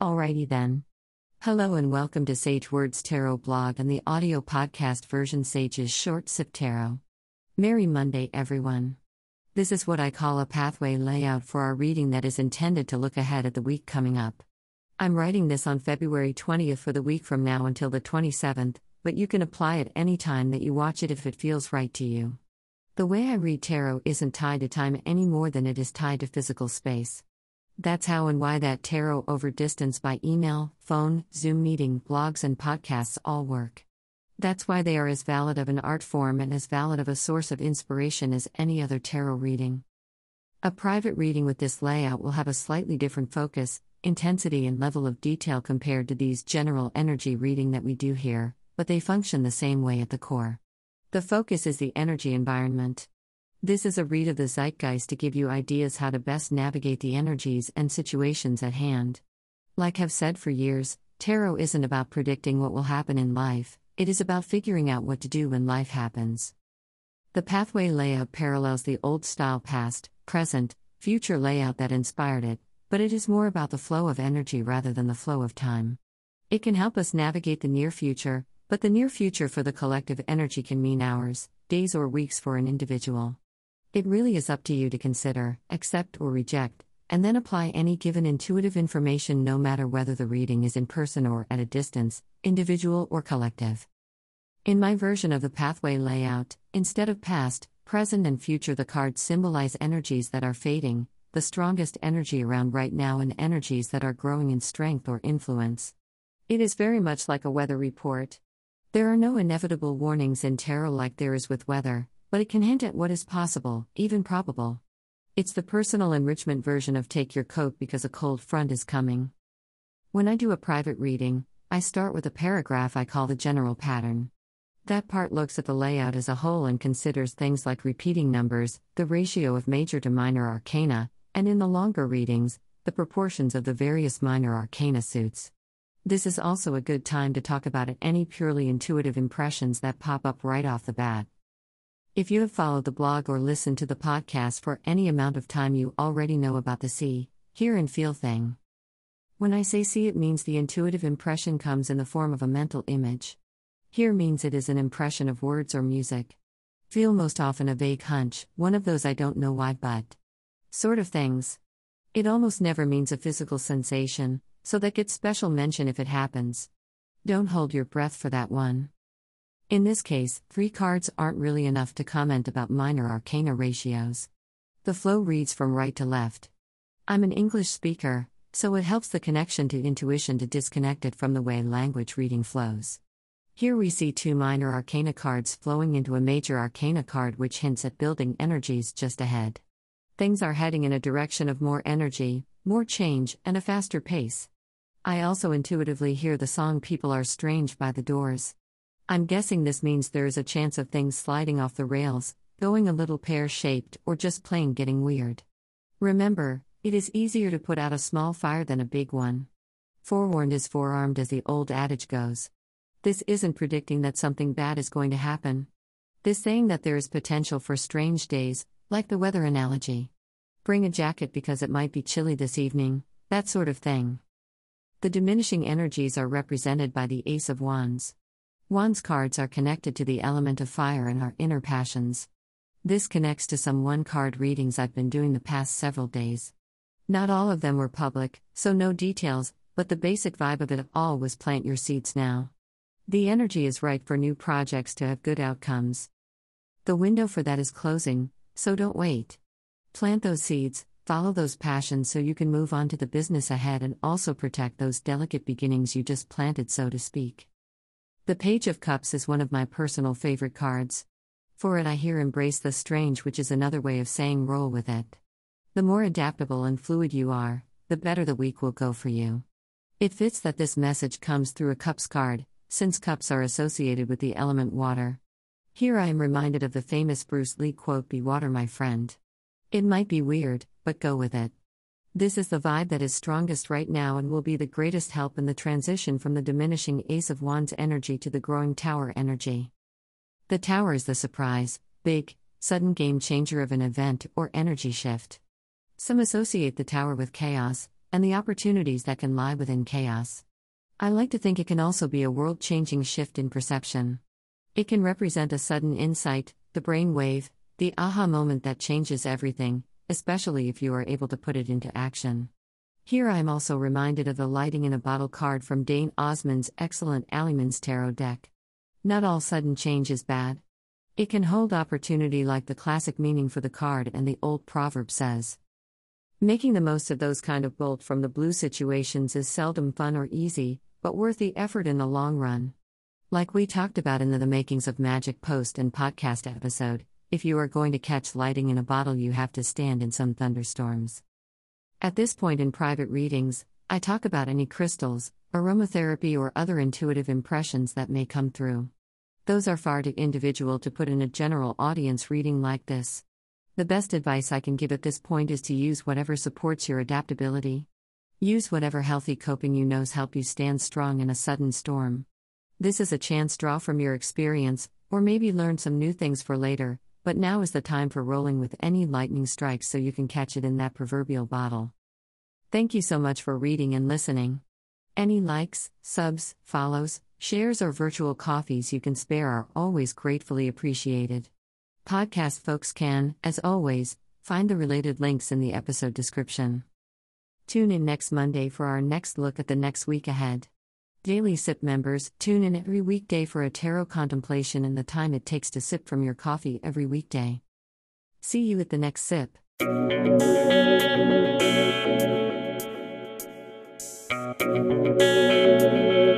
Alrighty then. Hello and welcome to Sage Words Tarot blog and the audio podcast version Sage's Short Sip Tarot. Merry Monday, everyone. This is what I call a pathway layout for our reading that is intended to look ahead at the week coming up. I'm writing this on February 20th for the week from now until the 27th, but you can apply it any time that you watch it if it feels right to you. The way I read tarot isn't tied to time any more than it is tied to physical space. That's how and why that tarot over distance by email, phone, Zoom meeting, blogs, and podcasts all work. That's why they are as valid of an art form and as valid of a source of inspiration as any other tarot reading. A private reading with this layout will have a slightly different focus, intensity, and level of detail compared to these general energy reading that we do here, but they function the same way at the core. The focus is the energy environment. This is a read of the zeitgeist to give you ideas how to best navigate the energies and situations at hand. Like I've said for years, tarot isn't about predicting what will happen in life, it is about figuring out what to do when life happens. The pathway layout parallels the old style past, present, future layout that inspired it, but it is more about the flow of energy rather than the flow of time. It can help us navigate the near future, but the near future for the collective energy can mean hours, days, or weeks for an individual. It really is up to you to consider, accept, or reject, and then apply any given intuitive information no matter whether the reading is in person or at a distance, individual or collective. In my version of the pathway layout, instead of past, present, and future, the cards symbolize energies that are fading, the strongest energy around right now, and energies that are growing in strength or influence. It is very much like a weather report. There are no inevitable warnings in tarot like there is with weather, but it can hint at what is possible, even probable. It's the personal enrichment version of take your coat because a cold front is coming. When I do a private reading, I start with a paragraph I call the general pattern. That part looks at the layout as a whole and considers things like repeating numbers, the ratio of major to minor arcana, and in the longer readings, the proportions of the various minor arcana suits. This is also a good time to talk about any purely intuitive impressions that pop up right off the bat. If you have followed the blog or listened to the podcast for any amount of time, you already know about the see, hear, and feel thing. When I say see, it means the intuitive impression comes in the form of a mental image. Hear means it is an impression of words or music. Feel most often a vague hunch, one of those I don't know why but. Sort of things. It almost never means a physical sensation, so that gets special mention if it happens. Don't hold your breath for that one. In this case, three cards aren't really enough to comment about minor arcana ratios. The flow reads from right to left. I'm an English speaker, so it helps the connection to intuition to disconnect it from the way language reading flows. Here we see two minor arcana cards flowing into a major arcana card, which hints at building energies just ahead. Things are heading in a direction of more energy, more change, and a faster pace. I also intuitively hear the song People Are Strange by the Doors. I'm guessing this means there is a chance of things sliding off the rails, going a little pear shaped, or just plain getting weird. Remember, it is easier to put out a small fire than a big one. Forewarned is forearmed, as the old adage goes. This isn't predicting that something bad is going to happen. This saying that there is potential for strange days, like the weather analogy. Bring a jacket because it might be chilly this evening, that sort of thing. The diminishing energies are represented by the Ace of Wands. Wands cards are connected to the element of fire and our inner passions. This connects to some one card readings I've been doing the past several days. Not all of them were public, so no details, but the basic vibe of it all was plant your seeds now. The energy is right for new projects to have good outcomes. The window for that is closing, so don't wait. Plant those seeds, follow those passions so you can move on to the business ahead and also protect those delicate beginnings you just planted, so to speak. The Page of Cups is one of my personal favorite cards. For it, I hear embrace the strange, which is another way of saying roll with it. The more adaptable and fluid you are, the better the week will go for you. It fits that this message comes through a cups card, since cups are associated with the element water. Here I am reminded of the famous Bruce Lee quote Be water, my friend. It might be weird, but go with it. This is the vibe that is strongest right now and will be the greatest help in the transition from the diminishing Ace of Wands energy to the growing Tower energy. The Tower is the surprise, big, sudden game changer of an event or energy shift. Some associate the Tower with chaos, and the opportunities that can lie within chaos. I like to think it can also be a world changing shift in perception. It can represent a sudden insight, the brain wave, the aha moment that changes everything, especially if you are able to put it into action. Here I am also reminded of the lighting in a bottle card from Dane Osmond's excellent Alleyman's Tarot deck. Not all sudden change is bad. It can hold opportunity like the classic meaning for the card and the old proverb says. Making the most of those kind of bolt from the blue situations is seldom fun or easy, but worth the effort in the long run. Like we talked about in the, the Makings of Magic post and podcast episode, if you are going to catch lighting in a bottle, you have to stand in some thunderstorms. At this point in private readings, I talk about any crystals, aromatherapy, or other intuitive impressions that may come through. Those are far too individual to put in a general audience reading like this. The best advice I can give at this point is to use whatever supports your adaptability. Use whatever healthy coping you knows help you stand strong in a sudden storm. This is a chance draw from your experience, or maybe learn some new things for later, but now is the time for rolling with any lightning strikes so you can catch it in that proverbial bottle. Thank you so much for reading and listening. Any likes, subs, follows, shares, or virtual coffees you can spare are always gratefully appreciated. Podcast folks can, as always, find the related links in the episode description. Tune in next Monday for our next look at the next week ahead. Daily Sip members, tune in every weekday for a tarot contemplation and the time it takes to sip from your coffee every weekday. See you at the next sip. Thank you.